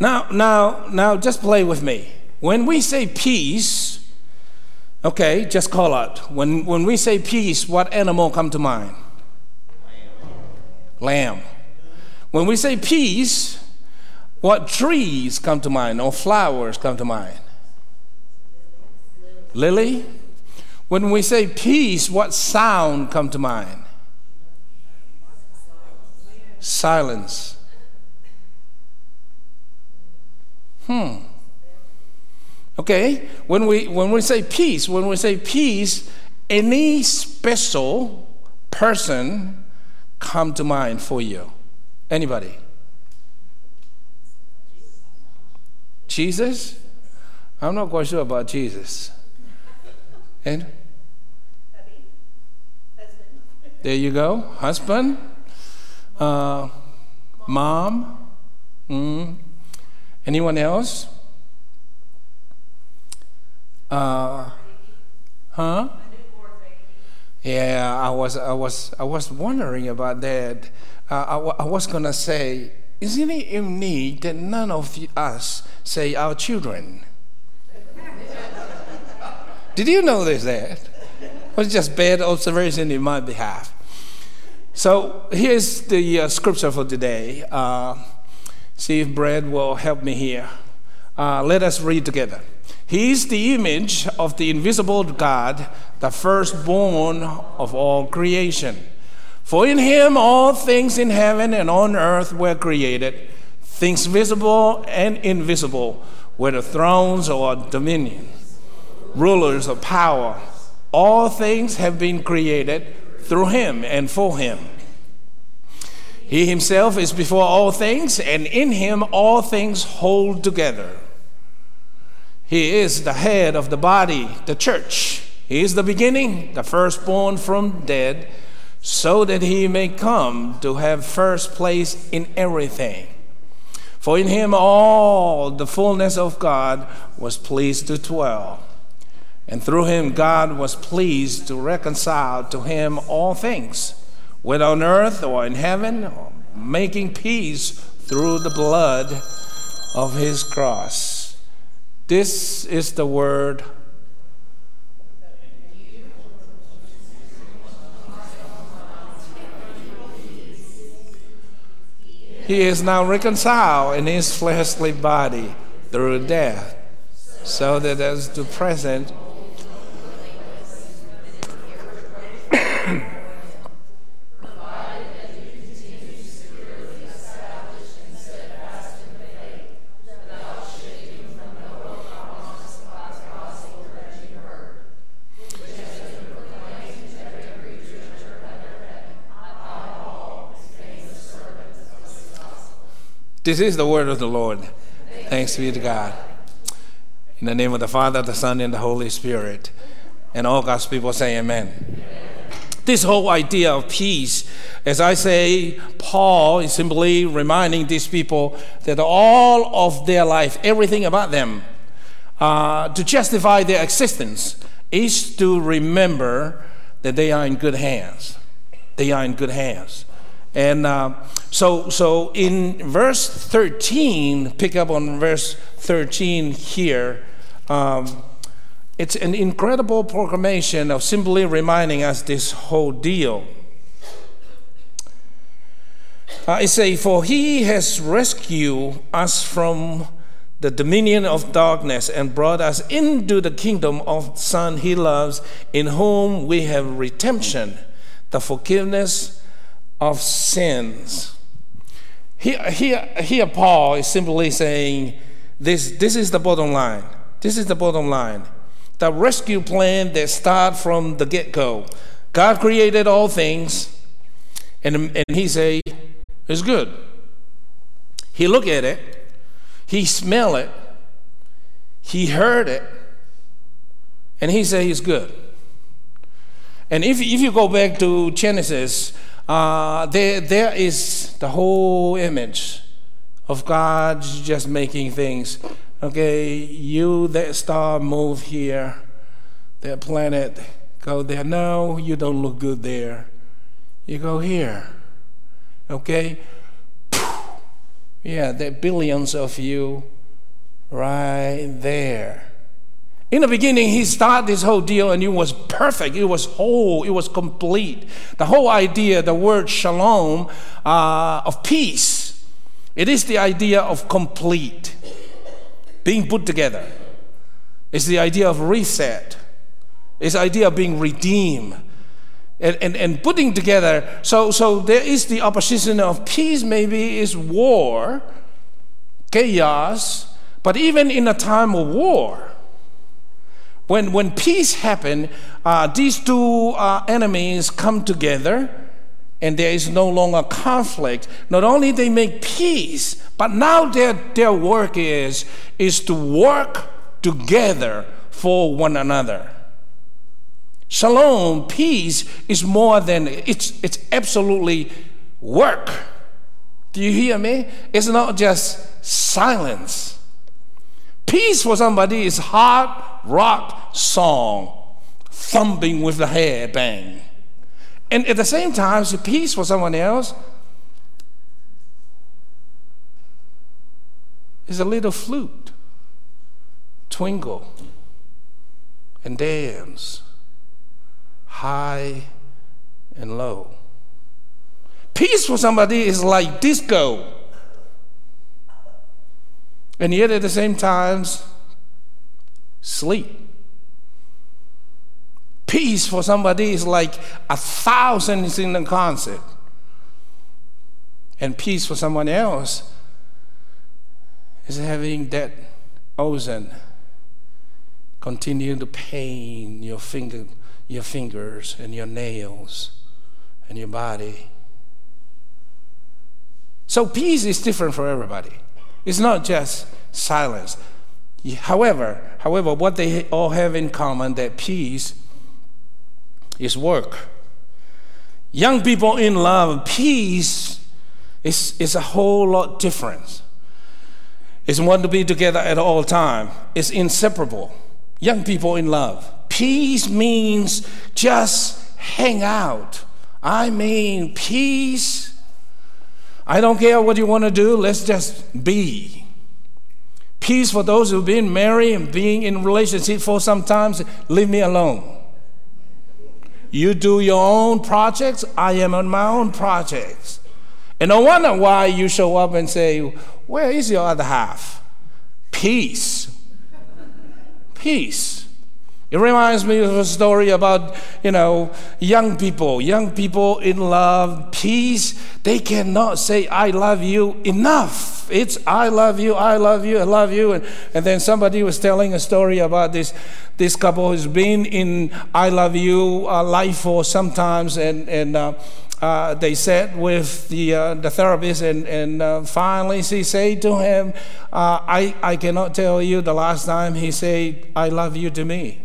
Now, now, now, just play with me. When we say peace, okay, just call out. When, when we say peace, what animal come to mind? Lamb. Lamb. When we say peace, what trees come to mind or flowers come to mind? Lily. When we say peace, what sound come to mind? Silence. Hmm. Okay, when we when we say peace, when we say peace, any special person come to mind for you? Anybody? Jesus? I'm not quite sure about Jesus. And there you go, husband, uh, mom. Mm. Anyone else? Uh, huh? Yeah, I was, I was, I was wondering about that. Uh, I, I was gonna say, isn't it unique that none of us say our children? Did you notice that? It was just bad observation in my behalf. So here's the uh, scripture for today. Uh, See if Brad will help me here. Uh, let us read together. He is the image of the invisible God, the firstborn of all creation. For in him all things in heaven and on earth were created, things visible and invisible, whether thrones or dominions, rulers of power. All things have been created through him and for him. He himself is before all things, and in him all things hold together. He is the head of the body, the church. He is the beginning, the firstborn from dead, so that he may come to have first place in everything. For in him all the fullness of God was pleased to dwell. And through him God was pleased to reconcile to him all things whether on earth or in heaven, making peace through the blood of his cross. This is the word. He is now reconciled in his fleshly body through death, so that as the present This is the word of the Lord. Thanks be to God. In the name of the Father, the Son, and the Holy Spirit. And all God's people say amen. This whole idea of peace, as I say, Paul is simply reminding these people that all of their life, everything about them, uh, to justify their existence, is to remember that they are in good hands. They are in good hands. And uh, so, so in verse 13, pick up on verse 13 here. Um, it's an incredible proclamation of simply reminding us this whole deal. Uh, it says, For he has rescued us from the dominion of darkness and brought us into the kingdom of the Son he loves, in whom we have redemption, the forgiveness of sins. Here, here, here Paul is simply saying this, this is the bottom line. This is the bottom line. The rescue plan that starts from the get-go. God created all things, and, and he say, it's good. He look at it, he smell it, he heard it, and he say it's good. And if, if you go back to Genesis, uh, there, there is the whole image of God just making things. Okay, you, that star, move here. That planet, go there. No, you don't look good there. You go here. Okay? Yeah, there are billions of you right there. In the beginning, he started this whole deal and it was perfect. It was whole. It was complete. The whole idea, the word shalom, uh, of peace, it is the idea of complete, being put together. It's the idea of reset. It's the idea of being redeemed. And, and, and putting together, so, so there is the opposition of peace, maybe is war, chaos, but even in a time of war, when, when peace happened, uh, these two uh, enemies come together and there is no longer conflict. Not only they make peace, but now their, their work is, is to work together for one another. Shalom, peace, is more than, it's, it's absolutely work. Do you hear me? It's not just silence. Peace for somebody is hard rock song, thumping with the head bang. And at the same time, it's peace for someone else. is a little flute, twinkle, and dance, high and low. Peace for somebody is like disco. And yet at the same time, sleep. Peace for somebody is like a thousand is in the concert. And peace for someone else is having that ozone continue to pain your finger, your fingers and your nails and your body. So peace is different for everybody. It's not just silence. However, however, what they all have in common that peace is work. Young people in love, peace is, is a whole lot different. It's one to be together at all time. It's inseparable. Young people in love. Peace means just hang out. I mean peace. I don't care what you want to do, let's just be. Peace for those who've been married and being in relationship for some time. Leave me alone. You do your own projects, I am on my own projects. And no wonder why you show up and say, Where is your other half? Peace. Peace. It reminds me of a story about, you know, young people, young people in love, peace. They cannot say, I love you enough. It's, I love you, I love you, I love you. And, and then somebody was telling a story about this, this couple who's been in I love you uh, life for sometimes, and, and uh, uh, they sat with the, uh, the therapist, and, and uh, finally she said to him, uh, I, I cannot tell you the last time he said, I love you to me.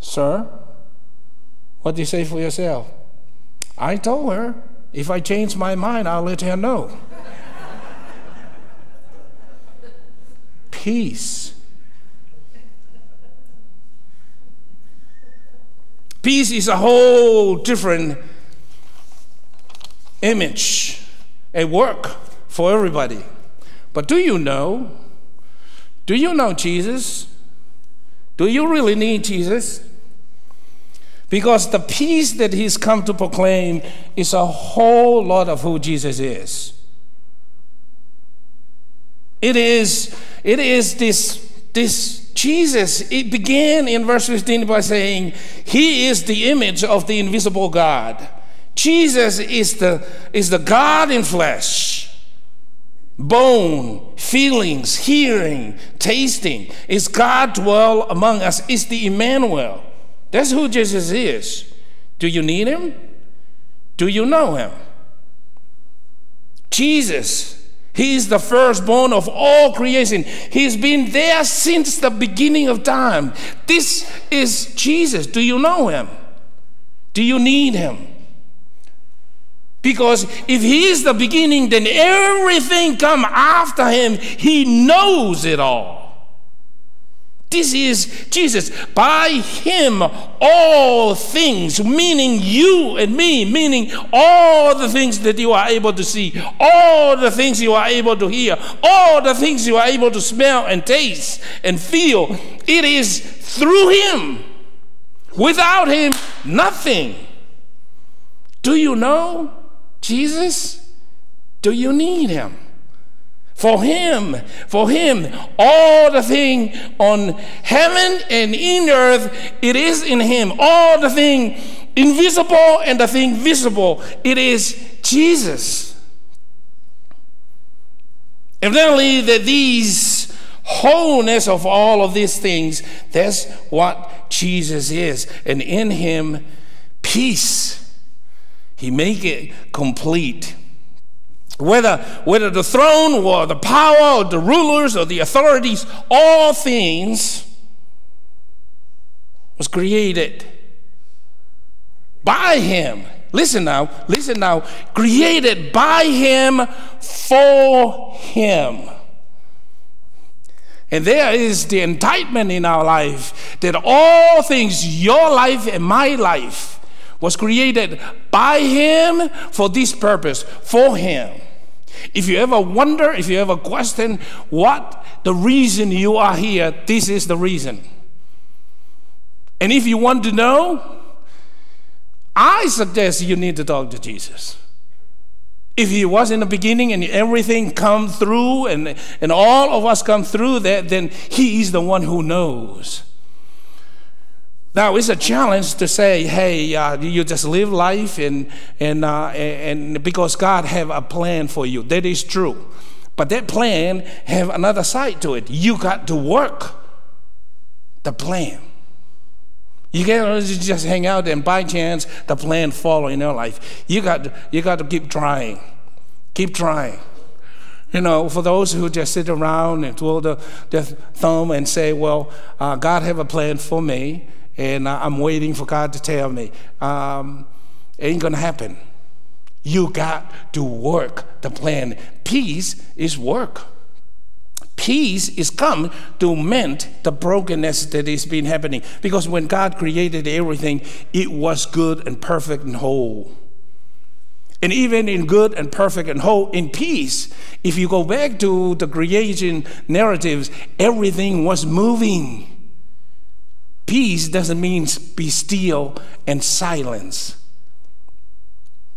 Sir, what do you say for yourself? I told her, if I change my mind, I'll let her know. Peace. Peace is a whole different image, a work for everybody. But do you know? Do you know Jesus? Do you really need Jesus? Because the peace that he's come to proclaim is a whole lot of who Jesus is. It is, it is this, this Jesus. It began in verse 15 by saying, He is the image of the invisible God. Jesus is the, is the God in flesh. Bone, feelings, hearing, tasting. Is God dwell among us? Is the Emmanuel. That's who Jesus is. Do you need him? Do you know him? Jesus, he is the firstborn of all creation. He's been there since the beginning of time. This is Jesus. Do you know him? Do you need him? Because if he is the beginning, then everything come after him. He knows it all. This is Jesus. By him, all things, meaning you and me, meaning all the things that you are able to see, all the things you are able to hear, all the things you are able to smell and taste and feel, it is through him. Without him, nothing. Do you know Jesus? Do you need him? For him, for him, all the thing on heaven and in earth, it is in him. All the thing invisible and the thing visible, it is Jesus. Evidently, that these wholeness of all of these things, that's what Jesus is. And in him, peace. He make it complete. Whether, whether the throne or the power or the rulers or the authorities, all things was created by him. Listen now, listen now. Created by him for him. And there is the indictment in our life that all things, your life and my life, was created by him for this purpose, for him. If you ever wonder, if you ever question what the reason you are here, this is the reason. And if you want to know, I suggest you need to talk to Jesus. If he was in the beginning and everything come through and, and all of us come through that, then he is the one who knows. Now it's a challenge to say, "Hey, uh, you just live life, and and uh, and because God have a plan for you." That is true, but that plan have another side to it. You got to work the plan. You can't just hang out and by chance the plan follow in your life. You got to, you got to keep trying, keep trying. You know, for those who just sit around and twirl the, their thumb and say, "Well, uh, God have a plan for me." And I'm waiting for God to tell me. Um, ain't gonna happen. You got to work the plan. Peace is work. Peace is come to mend the brokenness that is been happening. Because when God created everything, it was good and perfect and whole. And even in good and perfect and whole, in peace, if you go back to the creation narratives, everything was moving. Peace doesn't mean be still and silence.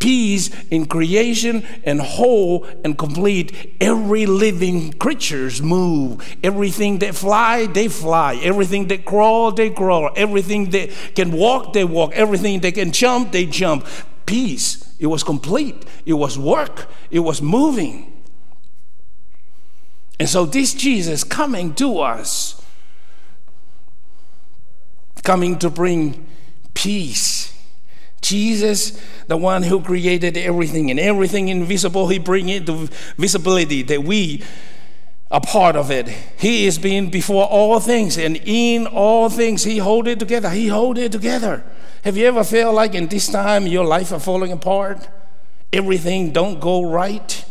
Peace in creation and whole and complete. Every living creatures move. Everything that fly, they fly. Everything that crawl, they crawl. Everything that can walk, they walk. Everything that can jump, they jump. Peace. It was complete. It was work. It was moving. And so this Jesus coming to us coming to bring peace. Jesus, the one who created everything and everything invisible, he bring it to visibility that we are part of it. He is being before all things and in all things he hold it together. He hold it together. Have you ever felt like in this time your life are falling apart? Everything don't go right?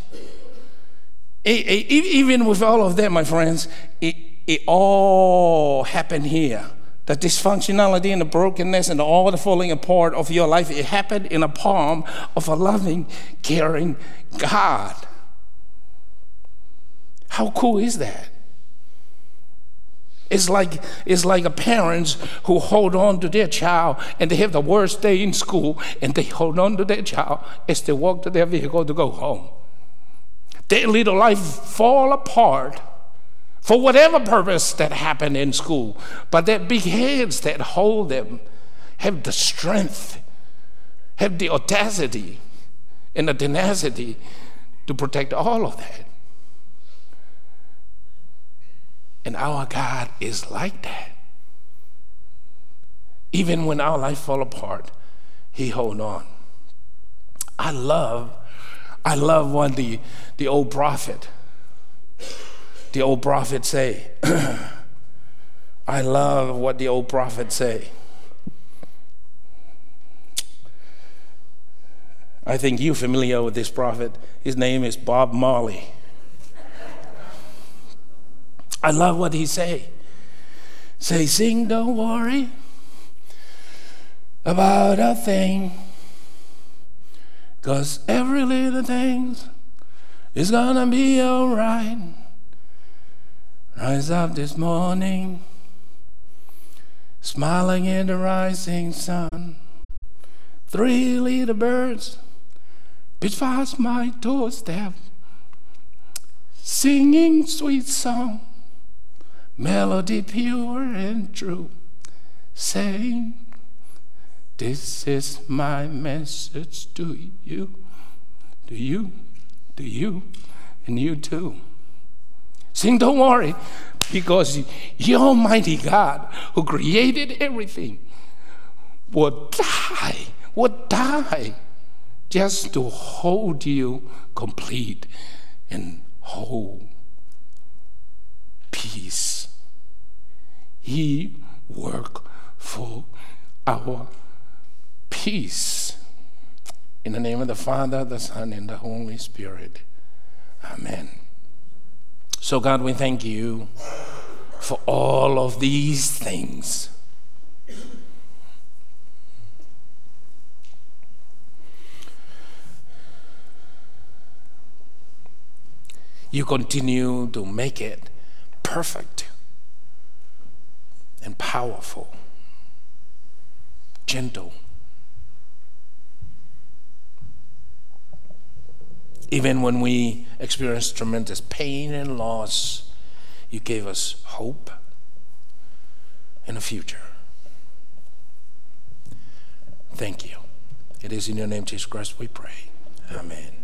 It, it, even with all of that, my friends, it, it all happened here the dysfunctionality and the brokenness and all the falling apart of your life, it happened in the palm of a loving, caring God. How cool is that? It's like, it's like a parents who hold on to their child and they have the worst day in school and they hold on to their child as they walk to their vehicle to go home. Their little life fall apart for whatever purpose that happened in school. But that big hands that hold them have the strength, have the audacity, and the tenacity to protect all of that. And our God is like that. Even when our life fall apart, He hold on. I love, I love what the, the old prophet the old prophets say. I love what the old prophets say. I think you're familiar with this prophet. His name is Bob Marley. I love what he say. Say, sing, don't worry about a thing. Cause every little thing is gonna be alright. Rise up this morning, smiling in the rising sun. Three little birds pitch past my doorstep, singing sweet song, melody pure and true, saying, This is my message to you, to you, to you, and you too. Sing, don't worry, because the Almighty God who created everything would die, would die just to hold you complete and whole. Peace. He work for our peace. In the name of the Father, the Son, and the Holy Spirit. Amen. So, God, we thank you for all of these things. You continue to make it perfect and powerful, gentle. Even when we experienced tremendous pain and loss, you gave us hope and a future. Thank you. It is in your name, Jesus Christ, we pray. Amen.